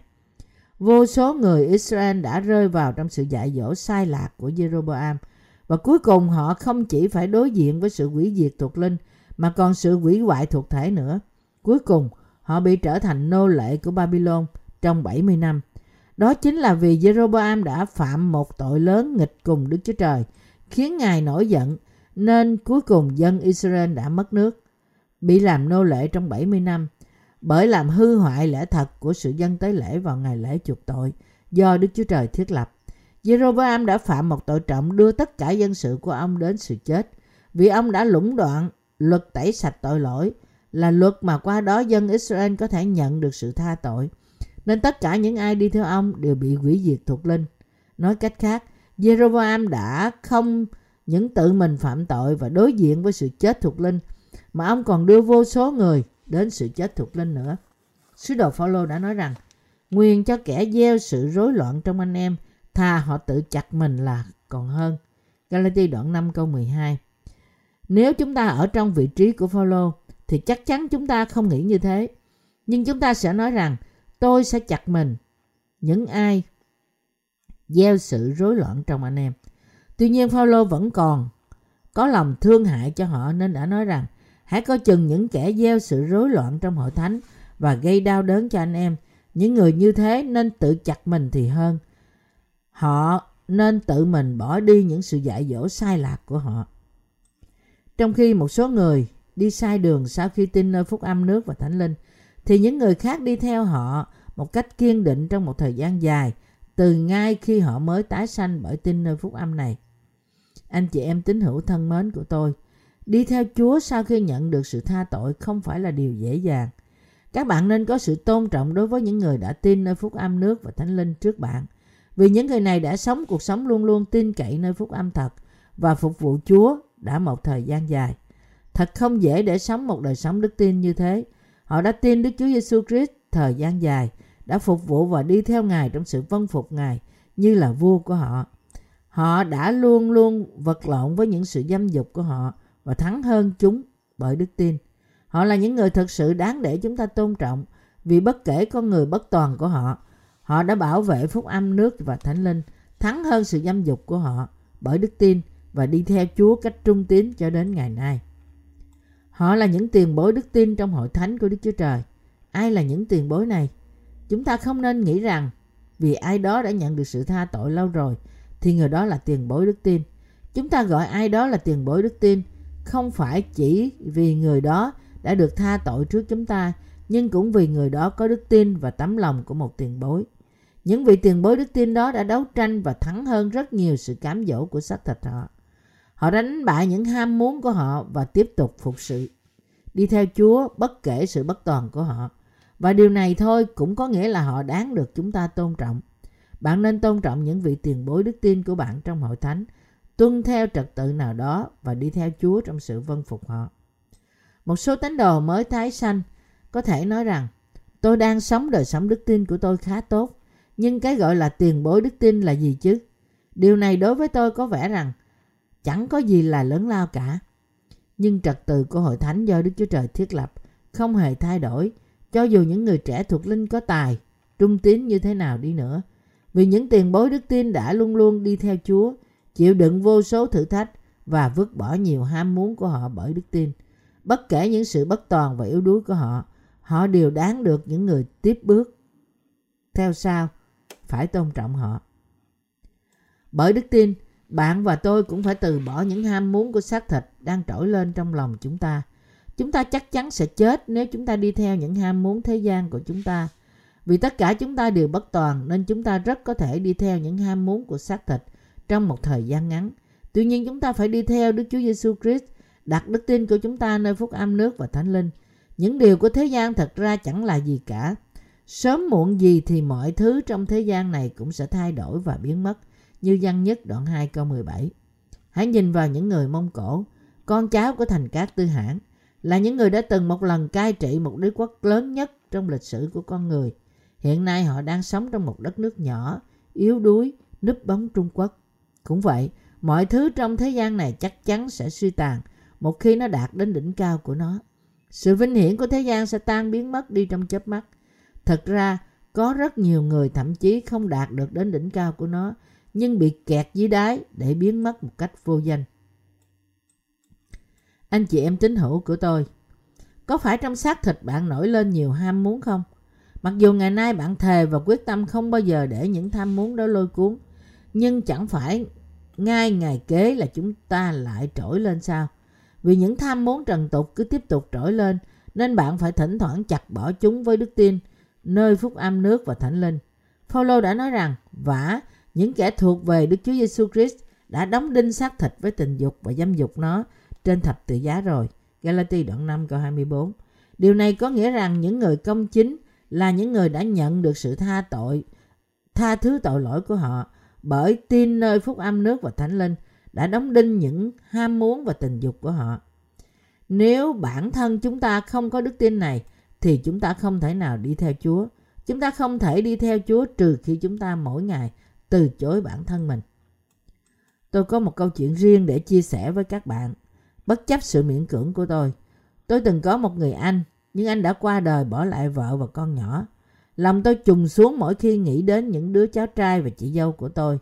Vô số người Israel đã rơi vào trong sự dạy dỗ sai lạc của Jeroboam và cuối cùng họ không chỉ phải đối diện với sự hủy diệt thuộc linh mà còn sự hủy hoại thuộc thể nữa. Cuối cùng họ bị trở thành nô lệ của Babylon trong 70 năm. Đó chính là vì Jeroboam đã phạm một tội lớn nghịch cùng Đức Chúa Trời, khiến Ngài nổi giận, nên cuối cùng dân Israel đã mất nước, bị làm nô lệ trong 70 năm, bởi làm hư hoại lẽ thật của sự dân tế lễ vào ngày lễ chuộc tội do Đức Chúa Trời thiết lập. Jeroboam đã phạm một tội trọng đưa tất cả dân sự của ông đến sự chết, vì ông đã lũng đoạn luật tẩy sạch tội lỗi, là luật mà qua đó dân Israel có thể nhận được sự tha tội. Nên tất cả những ai đi theo ông đều bị hủy diệt thuộc linh. Nói cách khác, Jeroboam đã không những tự mình phạm tội và đối diện với sự chết thuộc linh, mà ông còn đưa vô số người đến sự chết thuộc linh nữa. Sứ đồ Phaolô đã nói rằng, nguyên cho kẻ gieo sự rối loạn trong anh em, thà họ tự chặt mình là còn hơn. Galati đoạn 5 câu 12 Nếu chúng ta ở trong vị trí của Phaolô thì chắc chắn chúng ta không nghĩ như thế. Nhưng chúng ta sẽ nói rằng tôi sẽ chặt mình những ai gieo sự rối loạn trong anh em. Tuy nhiên Phaolô vẫn còn có lòng thương hại cho họ nên đã nói rằng hãy coi chừng những kẻ gieo sự rối loạn trong hội thánh và gây đau đớn cho anh em. Những người như thế nên tự chặt mình thì hơn. Họ nên tự mình bỏ đi những sự dạy dỗ sai lạc của họ. Trong khi một số người đi sai đường sau khi tin nơi phúc âm nước và thánh linh, thì những người khác đi theo họ một cách kiên định trong một thời gian dài, từ ngay khi họ mới tái sanh bởi tin nơi phúc âm này. Anh chị em tín hữu thân mến của tôi, đi theo Chúa sau khi nhận được sự tha tội không phải là điều dễ dàng. Các bạn nên có sự tôn trọng đối với những người đã tin nơi phúc âm nước và thánh linh trước bạn. Vì những người này đã sống cuộc sống luôn luôn tin cậy nơi phúc âm thật và phục vụ Chúa đã một thời gian dài. Thật không dễ để sống một đời sống đức tin như thế. Họ đã tin Đức Chúa Giêsu Christ thời gian dài, đã phục vụ và đi theo Ngài trong sự vâng phục Ngài như là vua của họ. Họ đã luôn luôn vật lộn với những sự dâm dục của họ và thắng hơn chúng bởi đức tin. Họ là những người thật sự đáng để chúng ta tôn trọng vì bất kể con người bất toàn của họ, Họ đã bảo vệ phúc âm nước và thánh linh, thắng hơn sự dâm dục của họ bởi đức tin và đi theo Chúa cách trung tín cho đến ngày nay. Họ là những tiền bối đức tin trong hội thánh của Đức Chúa Trời. Ai là những tiền bối này? Chúng ta không nên nghĩ rằng vì ai đó đã nhận được sự tha tội lâu rồi thì người đó là tiền bối đức tin. Chúng ta gọi ai đó là tiền bối đức tin không phải chỉ vì người đó đã được tha tội trước chúng ta, nhưng cũng vì người đó có đức tin và tấm lòng của một tiền bối. Những vị tiền bối đức tin đó đã đấu tranh và thắng hơn rất nhiều sự cám dỗ của xác thịt họ. Họ đánh bại những ham muốn của họ và tiếp tục phục sự. Đi theo Chúa bất kể sự bất toàn của họ. Và điều này thôi cũng có nghĩa là họ đáng được chúng ta tôn trọng. Bạn nên tôn trọng những vị tiền bối đức tin của bạn trong hội thánh, tuân theo trật tự nào đó và đi theo Chúa trong sự vân phục họ. Một số tín đồ mới tái sanh có thể nói rằng tôi đang sống đời sống đức tin của tôi khá tốt, nhưng cái gọi là tiền bối đức tin là gì chứ? Điều này đối với tôi có vẻ rằng chẳng có gì là lớn lao cả. Nhưng trật tự của hội thánh do Đức Chúa Trời thiết lập không hề thay đổi cho dù những người trẻ thuộc linh có tài, trung tín như thế nào đi nữa. Vì những tiền bối đức tin đã luôn luôn đi theo Chúa, chịu đựng vô số thử thách và vứt bỏ nhiều ham muốn của họ bởi đức tin. Bất kể những sự bất toàn và yếu đuối của họ, họ đều đáng được những người tiếp bước. Theo sau, phải tôn trọng họ. Bởi đức tin, bạn và tôi cũng phải từ bỏ những ham muốn của xác thịt đang trỗi lên trong lòng chúng ta. Chúng ta chắc chắn sẽ chết nếu chúng ta đi theo những ham muốn thế gian của chúng ta. Vì tất cả chúng ta đều bất toàn nên chúng ta rất có thể đi theo những ham muốn của xác thịt trong một thời gian ngắn. Tuy nhiên chúng ta phải đi theo Đức Chúa Giêsu Christ, đặt đức tin của chúng ta nơi phúc âm nước và thánh linh. Những điều của thế gian thật ra chẳng là gì cả. Sớm muộn gì thì mọi thứ trong thế gian này cũng sẽ thay đổi và biến mất như văn nhất đoạn 2 câu 17. Hãy nhìn vào những người Mông Cổ, con cháu của thành cát tư hãn, là những người đã từng một lần cai trị một đế quốc lớn nhất trong lịch sử của con người. Hiện nay họ đang sống trong một đất nước nhỏ, yếu đuối, núp bóng Trung Quốc. Cũng vậy, mọi thứ trong thế gian này chắc chắn sẽ suy tàn một khi nó đạt đến đỉnh cao của nó. Sự vinh hiển của thế gian sẽ tan biến mất đi trong chớp mắt. Thật ra, có rất nhiều người thậm chí không đạt được đến đỉnh cao của nó nhưng bị kẹt dưới đáy để biến mất một cách vô danh. Anh chị em tín hữu của tôi, có phải trong xác thịt bạn nổi lên nhiều ham muốn không? Mặc dù ngày nay bạn thề và quyết tâm không bao giờ để những tham muốn đó lôi cuốn, nhưng chẳng phải ngay ngày kế là chúng ta lại trỗi lên sao? Vì những tham muốn trần tục cứ tiếp tục trỗi lên, nên bạn phải thỉnh thoảng chặt bỏ chúng với đức tin, nơi phúc âm nước và thánh linh. Phaolô đã nói rằng, vả, những kẻ thuộc về Đức Chúa Giêsu Christ đã đóng đinh xác thịt với tình dục và dâm dục nó trên thập tự giá rồi. Galati đoạn 5 câu 24. Điều này có nghĩa rằng những người công chính là những người đã nhận được sự tha tội, tha thứ tội lỗi của họ bởi tin nơi phúc âm nước và thánh linh đã đóng đinh những ham muốn và tình dục của họ. Nếu bản thân chúng ta không có đức tin này thì chúng ta không thể nào đi theo Chúa. Chúng ta không thể đi theo Chúa trừ khi chúng ta mỗi ngày từ chối bản thân mình. Tôi có một câu chuyện riêng để chia sẻ với các bạn, bất chấp sự miễn cưỡng của tôi. Tôi từng có một người anh, nhưng anh đã qua đời bỏ lại vợ và con nhỏ. Lòng tôi trùng xuống mỗi khi nghĩ đến những đứa cháu trai và chị dâu của tôi.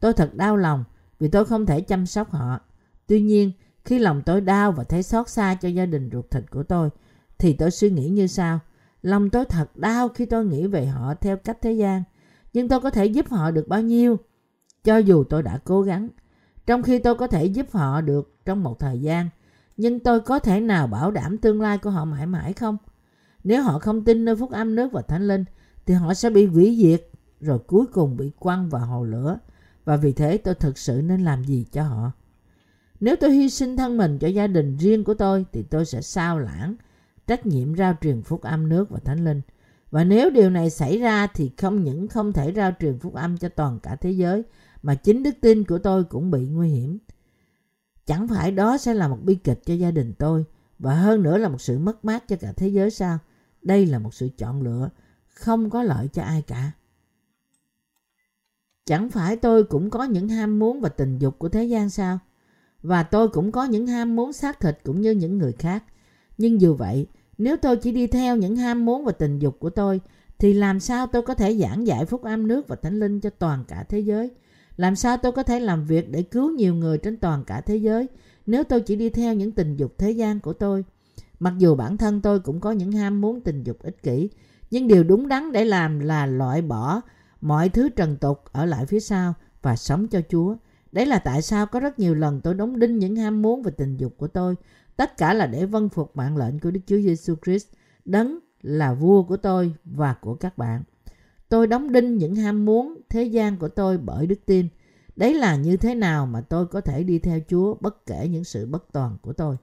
Tôi thật đau lòng vì tôi không thể chăm sóc họ. Tuy nhiên, khi lòng tôi đau và thấy xót xa cho gia đình ruột thịt của tôi, thì tôi suy nghĩ như sau. Lòng tôi thật đau khi tôi nghĩ về họ theo cách thế gian – nhưng tôi có thể giúp họ được bao nhiêu? Cho dù tôi đã cố gắng, trong khi tôi có thể giúp họ được trong một thời gian, nhưng tôi có thể nào bảo đảm tương lai của họ mãi mãi không? Nếu họ không tin nơi phúc âm nước và thánh linh, thì họ sẽ bị hủy diệt, rồi cuối cùng bị quăng vào hồ lửa. Và vì thế tôi thực sự nên làm gì cho họ? Nếu tôi hy sinh thân mình cho gia đình riêng của tôi, thì tôi sẽ sao lãng trách nhiệm rao truyền phúc âm nước và thánh linh và nếu điều này xảy ra thì không những không thể rao truyền phúc âm cho toàn cả thế giới mà chính đức tin của tôi cũng bị nguy hiểm. Chẳng phải đó sẽ là một bi kịch cho gia đình tôi và hơn nữa là một sự mất mát cho cả thế giới sao? Đây là một sự chọn lựa không có lợi cho ai cả. Chẳng phải tôi cũng có những ham muốn và tình dục của thế gian sao? Và tôi cũng có những ham muốn xác thịt cũng như những người khác. Nhưng dù vậy, nếu tôi chỉ đi theo những ham muốn và tình dục của tôi thì làm sao tôi có thể giảng giải phúc âm nước và thánh linh cho toàn cả thế giới? Làm sao tôi có thể làm việc để cứu nhiều người trên toàn cả thế giới nếu tôi chỉ đi theo những tình dục thế gian của tôi? Mặc dù bản thân tôi cũng có những ham muốn tình dục ích kỷ, nhưng điều đúng đắn để làm là loại bỏ mọi thứ trần tục ở lại phía sau và sống cho Chúa. Đấy là tại sao có rất nhiều lần tôi đóng đinh những ham muốn và tình dục của tôi. Tất cả là để vâng phục mạng lệnh của Đức Chúa Giêsu Christ, đấng là vua của tôi và của các bạn. Tôi đóng đinh những ham muốn thế gian của tôi bởi đức tin. Đấy là như thế nào mà tôi có thể đi theo Chúa bất kể những sự bất toàn của tôi.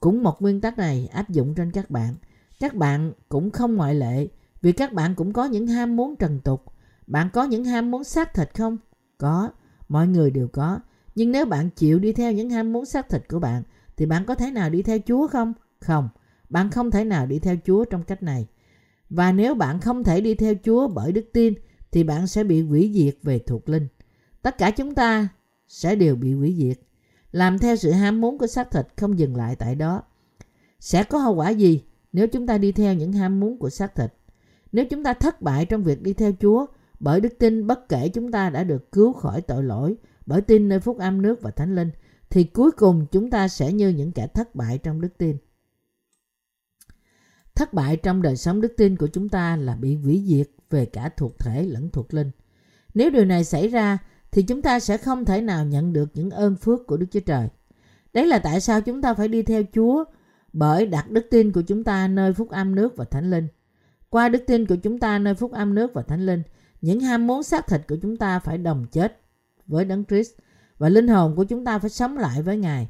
Cũng một nguyên tắc này áp dụng trên các bạn. Các bạn cũng không ngoại lệ vì các bạn cũng có những ham muốn trần tục. Bạn có những ham muốn xác thịt không? Có, mọi người đều có. Nhưng nếu bạn chịu đi theo những ham muốn xác thịt của bạn thì bạn có thể nào đi theo Chúa không? Không, bạn không thể nào đi theo Chúa trong cách này. Và nếu bạn không thể đi theo Chúa bởi đức tin thì bạn sẽ bị hủy diệt về thuộc linh. Tất cả chúng ta sẽ đều bị hủy diệt. Làm theo sự ham muốn của xác thịt không dừng lại tại đó. Sẽ có hậu quả gì nếu chúng ta đi theo những ham muốn của xác thịt? Nếu chúng ta thất bại trong việc đi theo Chúa bởi đức tin bất kể chúng ta đã được cứu khỏi tội lỗi bởi tin nơi phúc âm nước và thánh linh thì cuối cùng chúng ta sẽ như những kẻ thất bại trong đức tin. Thất bại trong đời sống đức tin của chúng ta là bị hủy diệt về cả thuộc thể lẫn thuộc linh. Nếu điều này xảy ra thì chúng ta sẽ không thể nào nhận được những ơn phước của Đức Chúa Trời. Đấy là tại sao chúng ta phải đi theo Chúa bởi đặt đức tin của chúng ta nơi phúc âm nước và thánh linh. Qua đức tin của chúng ta nơi phúc âm nước và thánh linh, những ham muốn xác thịt của chúng ta phải đồng chết với Đấng Christ và linh hồn của chúng ta phải sống lại với Ngài.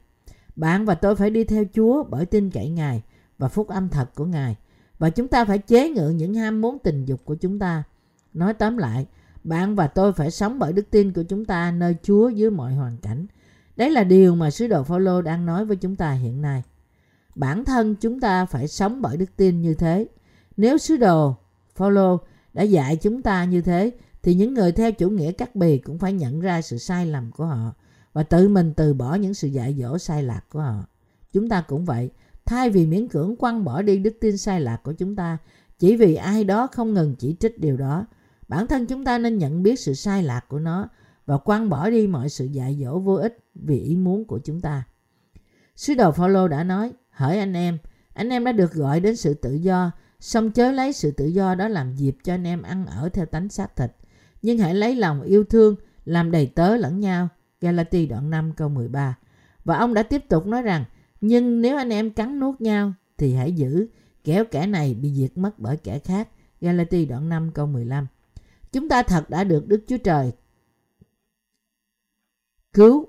Bạn và tôi phải đi theo Chúa bởi tin cậy Ngài và phúc âm thật của Ngài. Và chúng ta phải chế ngự những ham muốn tình dục của chúng ta. Nói tóm lại, bạn và tôi phải sống bởi đức tin của chúng ta nơi Chúa dưới mọi hoàn cảnh. Đấy là điều mà sứ đồ Phaolô đang nói với chúng ta hiện nay. Bản thân chúng ta phải sống bởi đức tin như thế. Nếu sứ đồ Phaolô đã dạy chúng ta như thế thì những người theo chủ nghĩa cắt bì cũng phải nhận ra sự sai lầm của họ và tự mình từ bỏ những sự dạy dỗ sai lạc của họ. Chúng ta cũng vậy, thay vì miễn cưỡng quăng bỏ đi đức tin sai lạc của chúng ta chỉ vì ai đó không ngừng chỉ trích điều đó bản thân chúng ta nên nhận biết sự sai lạc của nó và quăng bỏ đi mọi sự dạy dỗ vô ích vì ý muốn của chúng ta. Sứ đồ Phaolô đã nói hỡi anh em anh em đã được gọi đến sự tự do song chớ lấy sự tự do đó làm dịp cho anh em ăn ở theo tánh xác thịt nhưng hãy lấy lòng yêu thương làm đầy tớ lẫn nhau. Galati đoạn 5 câu 13 và ông đã tiếp tục nói rằng nhưng nếu anh em cắn nuốt nhau thì hãy giữ, kéo kẻ này bị diệt mất bởi kẻ khác. Galati đoạn 5 câu 15 Chúng ta thật đã được Đức Chúa Trời cứu,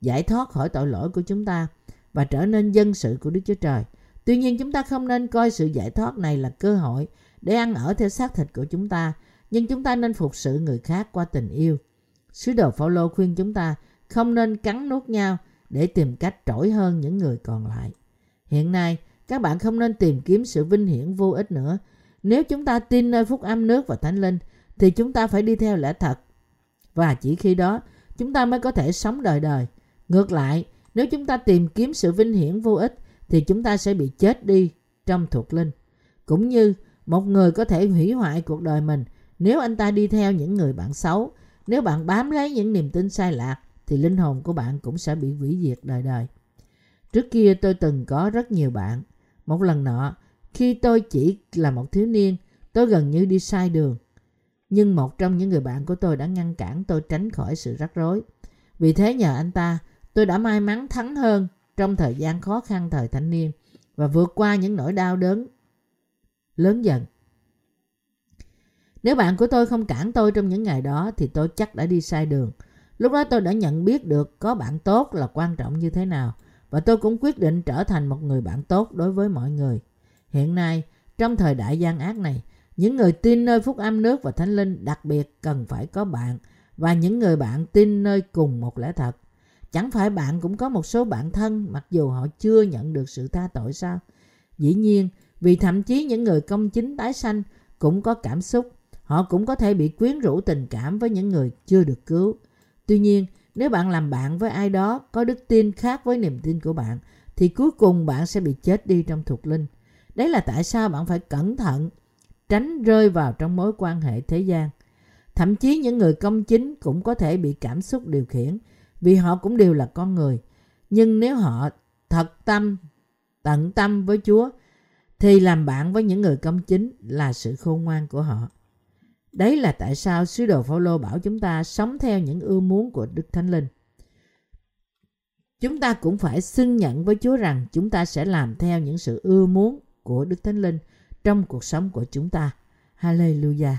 giải thoát khỏi tội lỗi của chúng ta và trở nên dân sự của Đức Chúa Trời. Tuy nhiên chúng ta không nên coi sự giải thoát này là cơ hội để ăn ở theo xác thịt của chúng ta, nhưng chúng ta nên phục sự người khác qua tình yêu. Sứ đồ Phaolô khuyên chúng ta không nên cắn nuốt nhau để tìm cách trỗi hơn những người còn lại. Hiện nay, các bạn không nên tìm kiếm sự vinh hiển vô ích nữa. Nếu chúng ta tin nơi phúc âm nước và thánh linh, thì chúng ta phải đi theo lẽ thật. Và chỉ khi đó, chúng ta mới có thể sống đời đời. Ngược lại, nếu chúng ta tìm kiếm sự vinh hiển vô ích, thì chúng ta sẽ bị chết đi trong thuộc linh. Cũng như một người có thể hủy hoại cuộc đời mình nếu anh ta đi theo những người bạn xấu, nếu bạn bám lấy những niềm tin sai lạc thì linh hồn của bạn cũng sẽ bị hủy diệt đời đời. Trước kia tôi từng có rất nhiều bạn. Một lần nọ, khi tôi chỉ là một thiếu niên, tôi gần như đi sai đường. Nhưng một trong những người bạn của tôi đã ngăn cản tôi tránh khỏi sự rắc rối. Vì thế nhờ anh ta, tôi đã may mắn thắng hơn trong thời gian khó khăn thời thanh niên và vượt qua những nỗi đau đớn lớn dần. Nếu bạn của tôi không cản tôi trong những ngày đó thì tôi chắc đã đi sai đường – Lúc đó tôi đã nhận biết được có bạn tốt là quan trọng như thế nào và tôi cũng quyết định trở thành một người bạn tốt đối với mọi người. Hiện nay, trong thời đại gian ác này, những người tin nơi phúc âm nước và thánh linh đặc biệt cần phải có bạn và những người bạn tin nơi cùng một lẽ thật. Chẳng phải bạn cũng có một số bạn thân mặc dù họ chưa nhận được sự tha tội sao? Dĩ nhiên, vì thậm chí những người công chính tái sanh cũng có cảm xúc, họ cũng có thể bị quyến rũ tình cảm với những người chưa được cứu. Tuy nhiên, nếu bạn làm bạn với ai đó có đức tin khác với niềm tin của bạn, thì cuối cùng bạn sẽ bị chết đi trong thuộc linh. Đấy là tại sao bạn phải cẩn thận tránh rơi vào trong mối quan hệ thế gian. Thậm chí những người công chính cũng có thể bị cảm xúc điều khiển vì họ cũng đều là con người. Nhưng nếu họ thật tâm, tận tâm với Chúa thì làm bạn với những người công chính là sự khôn ngoan của họ. Đấy là tại sao sứ đồ Phaolô bảo chúng ta sống theo những ưa muốn của Đức Thánh Linh. Chúng ta cũng phải xưng nhận với Chúa rằng chúng ta sẽ làm theo những sự ưa muốn của Đức Thánh Linh trong cuộc sống của chúng ta. Hallelujah.